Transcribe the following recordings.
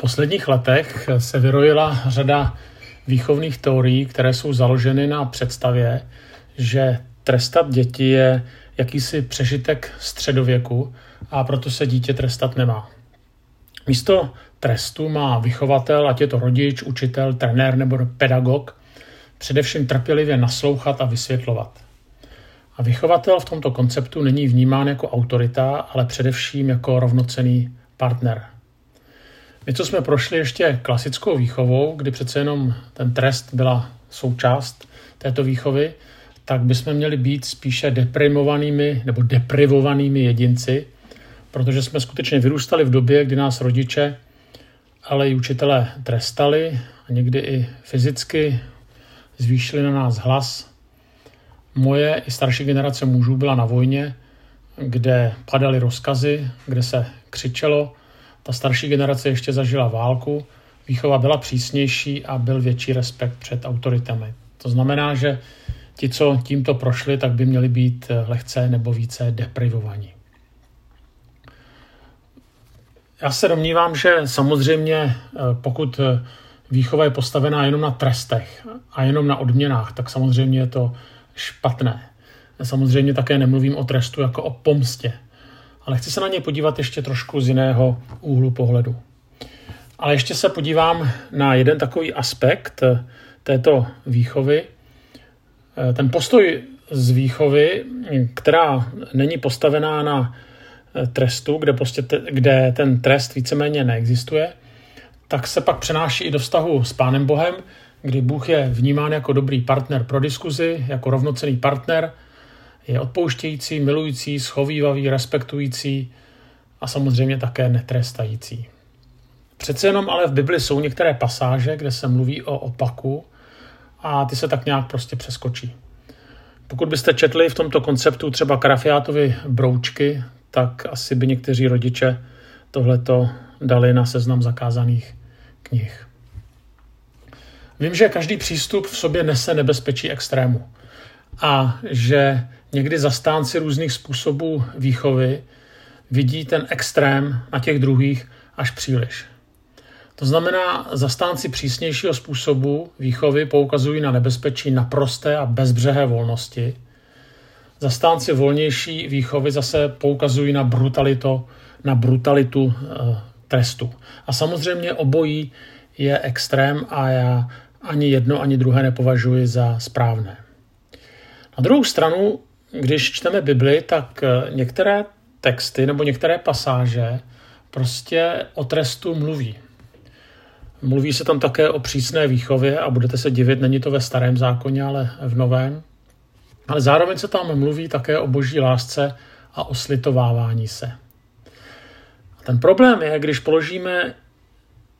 posledních letech se vyrojila řada výchovných teorií, které jsou založeny na představě, že trestat děti je jakýsi přežitek středověku a proto se dítě trestat nemá. Místo trestu má vychovatel, ať je to rodič, učitel, trenér nebo pedagog, především trpělivě naslouchat a vysvětlovat. A vychovatel v tomto konceptu není vnímán jako autorita, ale především jako rovnocený partner. My, co jsme prošli ještě klasickou výchovou, kdy přece jenom ten trest byla součást této výchovy, tak bychom měli být spíše deprimovanými nebo deprivovanými jedinci, protože jsme skutečně vyrůstali v době, kdy nás rodiče, ale i učitelé trestali a někdy i fyzicky zvýšili na nás hlas. Moje i starší generace mužů byla na vojně, kde padaly rozkazy, kde se křičelo. Ta starší generace ještě zažila válku, výchova byla přísnější a byl větší respekt před autoritami. To znamená, že ti, co tímto prošli, tak by měli být lehce nebo více deprivovaní. Já se domnívám, že samozřejmě eh, pokud eh, výchova je postavená jenom na trestech a jenom na odměnách, tak samozřejmě je to špatné. Samozřejmě také nemluvím o trestu jako o pomstě, ale chci se na ně podívat ještě trošku z jiného úhlu pohledu. Ale ještě se podívám na jeden takový aspekt eh, této výchovy. Ten postoj z výchovy, která není postavená na Eh, trestu, kde, prostě te, kde ten trest víceméně neexistuje, tak se pak přenáší i do vztahu s Pánem Bohem, kdy Bůh je vnímán jako dobrý partner pro diskuzi, jako rovnocený partner, je odpouštějící, milující, schovývavý, respektující a samozřejmě také netrestající. Přece jenom ale v Bibli jsou některé pasáže, kde se mluví o opaku a ty se tak nějak prostě přeskočí. Pokud byste četli v tomto konceptu třeba Karafiátovi broučky, tak asi by někteří rodiče tohleto dali na seznam zakázaných knih. Vím, že každý přístup v sobě nese nebezpečí extrému a že někdy zastánci různých způsobů výchovy vidí ten extrém na těch druhých až příliš. To znamená, zastánci přísnějšího způsobu výchovy poukazují na nebezpečí naprosté a bezbřehé volnosti – Zastánci volnější výchovy zase poukazují na brutalitu, na brutalitu e, trestu. A samozřejmě obojí je extrém a já ani jedno, ani druhé nepovažuji za správné. Na druhou stranu, když čteme Bibli, tak eh, některé texty nebo některé pasáže prostě o trestu mluví. Mluví se tam také o přísné výchově a budete se divit, není to ve starém zákoně, ale v novém. Ale zároveň se tam mluví také o boží lásce a o slitovávání se. A ten problém je, když položíme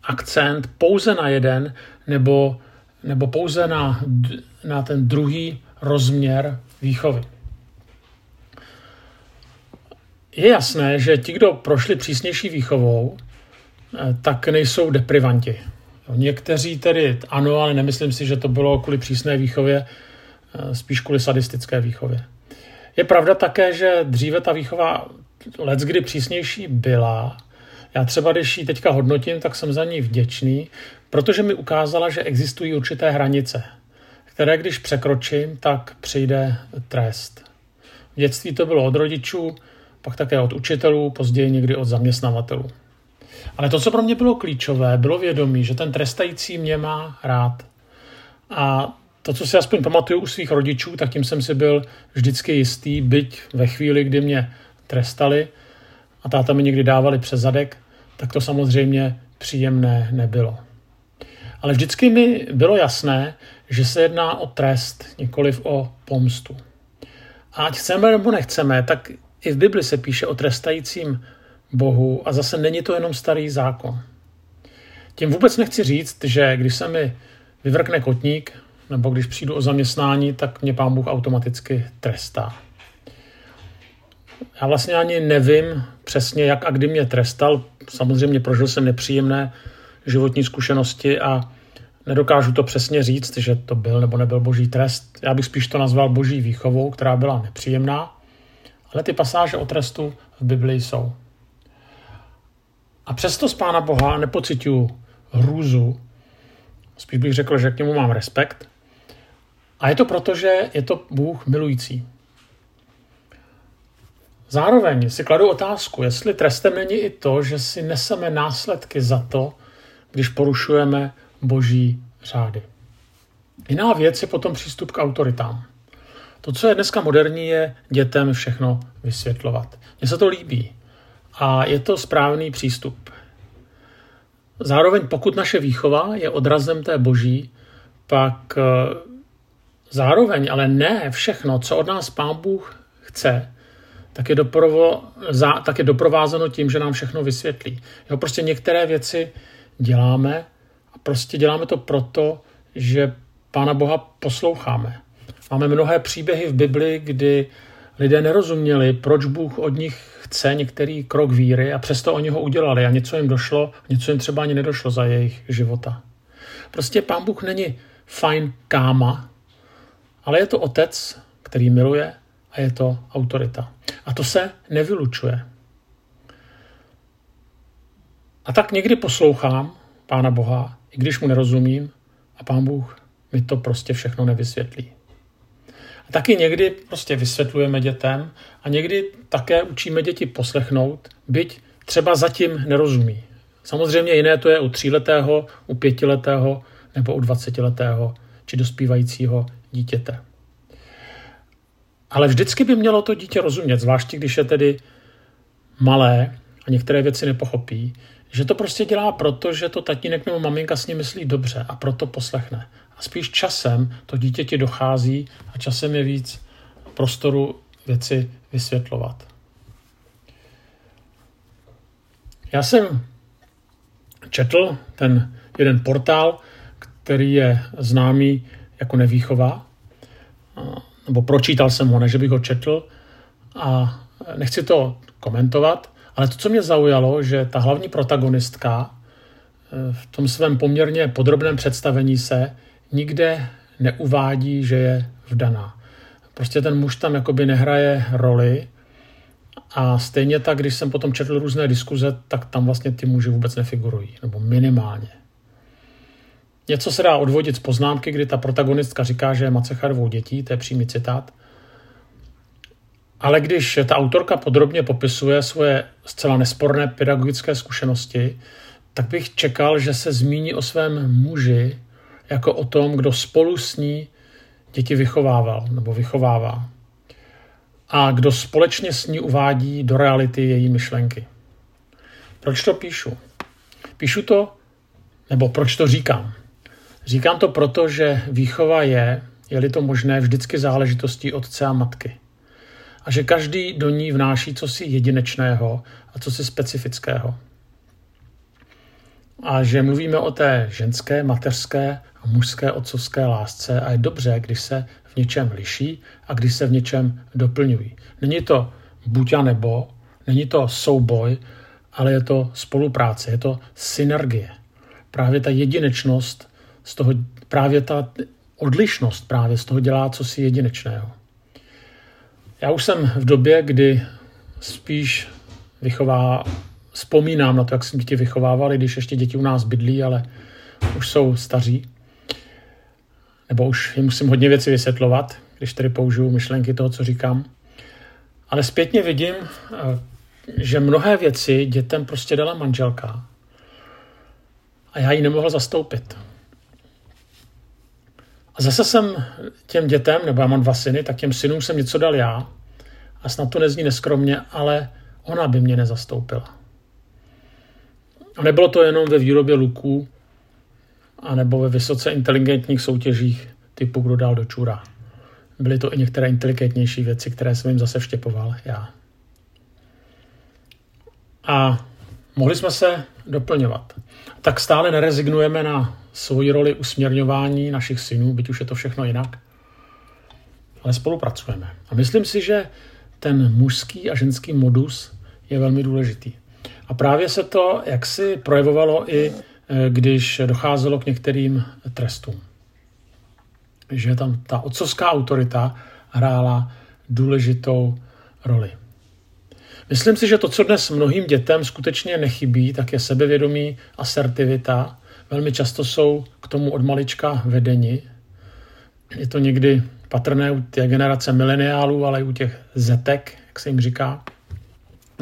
akcent pouze na jeden nebo, nebo pouze na, na ten druhý rozměr výchovy. Je jasné, že ti, kdo prošli přísnější výchovou, eh, tak nejsou deprivanti. Někteří tedy ano, ale nemyslím si, že to bylo kvůli přísné výchově, Eh, spíš kvůli sadistické výchově. Je pravda také, že dříve ta výchova let kdy přísnější byla. Já třeba, když ji teďka hodnotím, tak jsem za ní vděčný, protože mi ukázala, že existují určité hranice, které když překročím, tak přijde trest. V dětství to bylo od rodičů, pak také od učitelů, později někdy od zaměstnavatelů. Ale to, co pro mě bylo klíčové, bylo vědomí, že ten trestající mě má rád. A to, co si aspoň pamatuju u svých rodičů, tak tím jsem si byl vždycky jistý, byť ve chvíli, kdy mě trestali a táta mi někdy dávali přes zadek, tak to samozřejmě příjemné nebylo. Ale vždycky mi bylo jasné, že se jedná o trest, nikoliv o pomstu. A ať chceme nebo nechceme, tak i v Bibli se píše o trestajícím Bohu a zase není to jenom starý zákon. Tím vůbec nechci říct, že když se mi vyvrkne kotník, nebo když přijdu o zaměstnání, tak mě pán Bůh automaticky trestá. Já vlastně ani nevím přesně, jak a kdy mě trestal. Samozřejmě prožil jsem nepříjemné životní zkušenosti a nedokážu to přesně říct, že to byl nebo nebyl boží trest. Já bych spíš to nazval boží výchovou, která byla nepříjemná, ale ty pasáže o trestu v Biblii jsou. A přesto z Pána Boha nepocituju hrůzu, spíš bych řekl, že k němu mám respekt. A je to proto, že je to Bůh milující. Zároveň si kladu otázku, jestli trestem není i to, že si neseme následky za to, když porušujeme boží řády. Jiná věc je potom přístup k autoritám. To, co je dneska moderní, je dětem všechno vysvětlovat. Mně se to líbí a je to správný přístup. Zároveň pokud naše výchova je odrazem té boží, pak eh, zároveň, ale ne všechno, co od nás Pán Bůh chce, tak je, doprovo, tak je doprovázeno tím, že nám všechno vysvětlí. Jo, prostě některé věci děláme a prostě děláme to proto, že Pána Boha posloucháme. Máme mnohé příběhy v Bibli, kdy lidé nerozuměli, proč Bůh od nich chce některý krok víry a přesto oni ho udělali a něco jim došlo, něco jim třeba ani nedošlo za jejich života. Prostě Pán Bůh není fajn káma, ale je to otec, který miluje a je to autorita. A to se nevylučuje. A tak někdy poslouchám Pána Boha, i když mu nerozumím, a Pán Bůh mi to prostě všechno nevysvětlí. Taky někdy prostě vysvětlujeme dětem a někdy také učíme děti poslechnout, byť třeba zatím nerozumí. Samozřejmě jiné to je u tříletého, u pětiletého nebo u dvacetiletého či dospívajícího dítěte. Ale vždycky by mělo to dítě rozumět, zvláště když je tedy malé a některé věci nepochopí, že to prostě dělá proto, že to tatínek nebo maminka s ním myslí dobře a proto poslechne. A spíš časem to dítě ti dochází a časem je víc prostoru věci vysvětlovat. Já jsem četl ten jeden portál, který je známý jako Nevýchova, nebo pročítal jsem ho, než bych ho četl a nechci to komentovat, ale to, co mě zaujalo, že ta hlavní protagonistka eh, v tom svém poměrně podrobném představení se nikde neuvádí, že je vdaná. Prostě ten muž tam jakoby nehraje roli a stejně tak, když jsem potom četl různé diskuze, tak tam vlastně ty muži vůbec nefigurují, nebo minimálně. Něco se dá odvodit z poznámky, kdy ta protagonistka říká, že je Macecharovou dětí, to je přímý citát. Ale když ta autorka podrobně popisuje svoje zcela nesporné pedagogické zkušenosti, tak bych čekal, že se zmíní o svém muži jako o tom, kdo spolu s ní děti vychovával nebo vychovává. A kdo společně s ní uvádí do reality její myšlenky. Proč to píšu? Píšu to, nebo proč to říkám? Říkám to proto, že výchova je, je-li to možné, vždycky záležitostí otce a matky. A že každý do ní vnáší cosi jedinečného a cosi specifického. A že mluvíme o té ženské, mateřské a mužské otcovské lásce a je dobře, když se v něčem liší a když se v něčem doplňují. Není to buď a nebo, není to souboj, ale je to spolupráce, je to synergie. Právě ta jedinečnost z toho právě ta odlišnost právě z toho dělá co si jedinečného. Já už jsem v době, kdy spíš vychová, vzpomínám na to, jak jsem děti vychovávali, když ještě děti u nás bydlí, ale už jsou staří. Nebo už jim musím hodně věci vysvětlovat, když tedy použiju myšlenky toho, co říkám. Ale zpětně vidím, eh, že mnohé věci dětem prostě dala manželka. A já ji nemohl zastoupit. A zase jsem těm dětem, nebo já mám dva syny, tak těm synům jsem něco dal já. A snad to nezní neskromně, ale ona by mě nezastoupila. A nebylo to jenom ve výrobě luků, anebo ve vysoce inteligentních soutěžích typu kdo dál do čura. Byly to i některé inteligentnější věci, které jsem jim zase vštěpoval já. A mohli jsme se doplňovat. Tak stále nerezignujeme na svoji roli usměrňování našich synů, byť už je to všechno jinak, ale spolupracujeme. A myslím si, že ten mužský a ženský modus je velmi důležitý. A právě se to jaksi projevovalo i eh, když docházelo k některým trestům. Že tam ta otcovská autorita hrála důležitou roli. Myslím si, že to, co dnes mnohým dětem skutečně nechybí, tak je sebevědomí, asertivita. Velmi často jsou k tomu od malička vedeni. Je to někdy patrné u té generace mileniálů, ale i u těch zetek, jak se jim říká.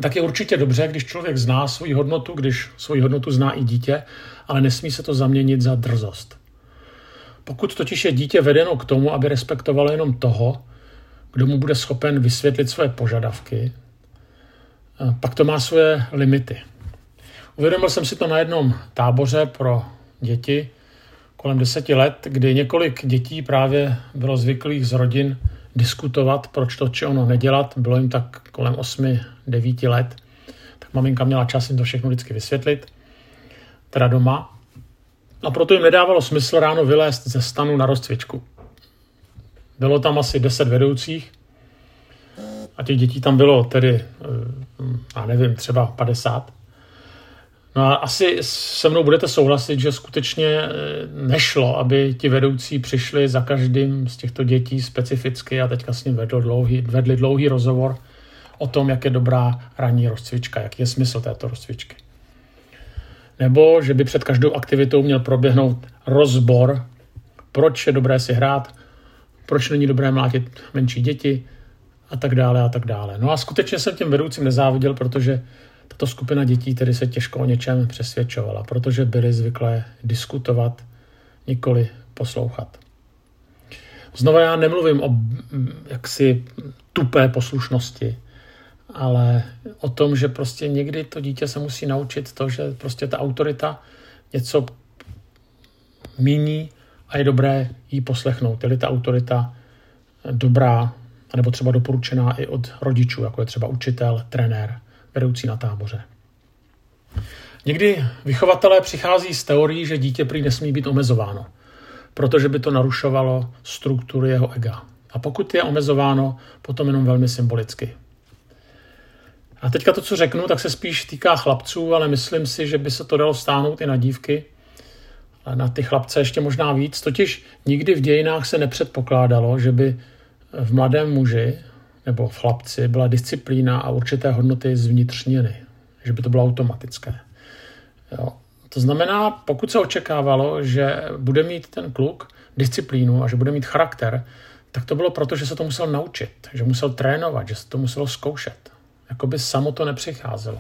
Tak je určitě dobře, když člověk zná svoji hodnotu, když svoji hodnotu zná i dítě, ale nesmí se to zaměnit za drzost. Pokud totiž je dítě vedeno k tomu, aby respektovalo jenom toho, kdo mu bude schopen vysvětlit své požadavky, pak to má svoje limity. Uvědomil jsem si to na jednom táboře pro děti kolem deseti let, kdy několik dětí právě bylo zvyklých z rodin diskutovat, proč to či ono nedělat. Bylo jim tak kolem 8-9 let. Tak maminka měla čas jim to všechno vždycky vysvětlit, teda doma. A proto jim nedávalo smysl ráno vylézt ze stanu na rozcvičku. Bylo tam asi 10 vedoucích a těch dětí tam bylo tedy, eh, já nevím, třeba 50. No a asi se mnou budete souhlasit, že skutečně eh, nešlo, aby ti vedoucí přišli za každým z těchto dětí specificky a teďka s ním vedl dlouhý, vedli dlouhý rozhovor o tom, jak je dobrá ranní rozcvička, jaký je smysl této rozcvičky. Nebo že by před každou aktivitou měl proběhnout rozbor, proč je dobré si hrát, proč není dobré mlátit menší děti a tak dále a tak dále. No a skutečně jsem těm vedoucím nezáviděl, protože tato skupina dětí tedy se těžko o něčem přesvědčovala, protože byly zvyklé diskutovat, nikoli poslouchat. Znova já nemluvím o jaksi tupé poslušnosti, ale o tom, že prostě někdy to dítě se musí naučit to, že prostě ta autorita něco míní a je dobré jí poslechnout. Je ta autorita dobrá, nebo třeba doporučená i od rodičů, jako je třeba učitel, trenér, vedoucí na táboře. Někdy vychovatelé přichází s teorií, že dítě prý nesmí být omezováno, protože by to narušovalo struktury jeho ega. A pokud je omezováno, potom jenom velmi symbolicky. A teďka to, co řeknu, tak se spíš týká chlapců, ale myslím si, že by se to dalo stáhnout i na dívky, a na ty chlapce ještě možná víc. Totiž nikdy v dějinách se nepředpokládalo, že by v mladém muži nebo v chlapci byla disciplína a určité hodnoty zvnitřněny, že by to bylo automatické. Jo. To znamená, pokud se očekávalo, že bude mít ten kluk disciplínu a že bude mít charakter, tak to bylo proto, že se to musel naučit, že musel trénovat, že se to muselo zkoušet. Jakoby samo to nepřicházelo.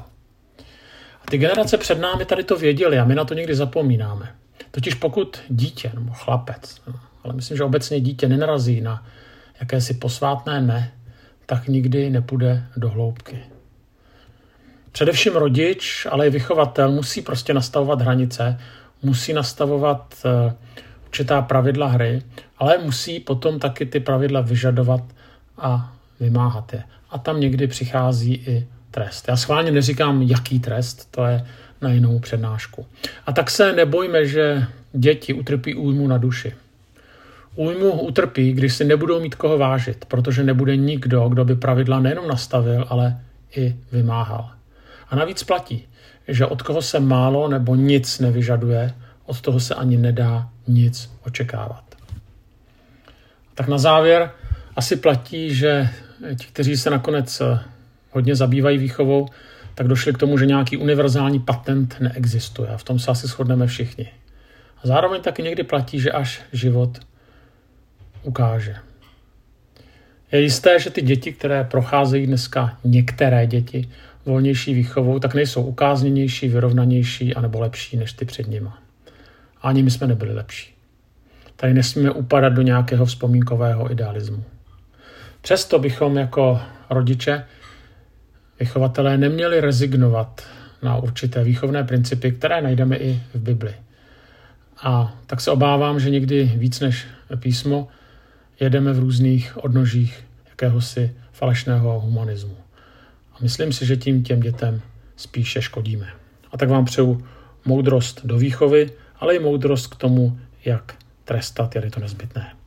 A ty generace před námi tady to věděli a my na to někdy zapomínáme. Totiž pokud dítě nebo chlapec, no, ale myslím, že obecně dítě nenarazí na jakési posvátné ne, tak nikdy nepůjde do hloubky. Především rodič, ale i vychovatel musí prostě nastavovat hranice, musí nastavovat eh, určitá pravidla hry, ale musí potom taky ty pravidla vyžadovat a vymáhat je. A tam někdy přichází i trest. Já schválně neříkám, jaký trest, to je na jinou přednášku. A tak se nebojme, že děti utrpí újmu na duši. Újmu utrpí, když si nebudou mít koho vážit, protože nebude nikdo, kdo by pravidla nejenom nastavil, ale i vymáhal. A navíc platí, že od koho se málo nebo nic nevyžaduje, od toho se ani nedá nic očekávat. Tak na závěr asi platí, že ti, kteří se nakonec hodně zabývají výchovou, tak došli k tomu, že nějaký univerzální patent neexistuje. A v tom se asi shodneme všichni. A zároveň taky někdy platí, že až život ukáže. Je jisté, že ty děti, které procházejí dneska některé děti volnější výchovou, tak nejsou ukázněnější, vyrovnanější anebo lepší než ty před nima. Ani my jsme nebyli lepší. Tady nesmíme upadat do nějakého vzpomínkového idealismu. Přesto bychom jako rodiče, vychovatelé neměli rezignovat na určité výchovné principy, které najdeme i v Bibli. A tak se obávám, že někdy víc než písmo jedeme v různých odnožích jakéhosi falešného humanismu. A myslím si, že tím těm dětem spíše škodíme. A tak vám přeju moudrost do výchovy, ale i moudrost k tomu, jak trestat, je to nezbytné.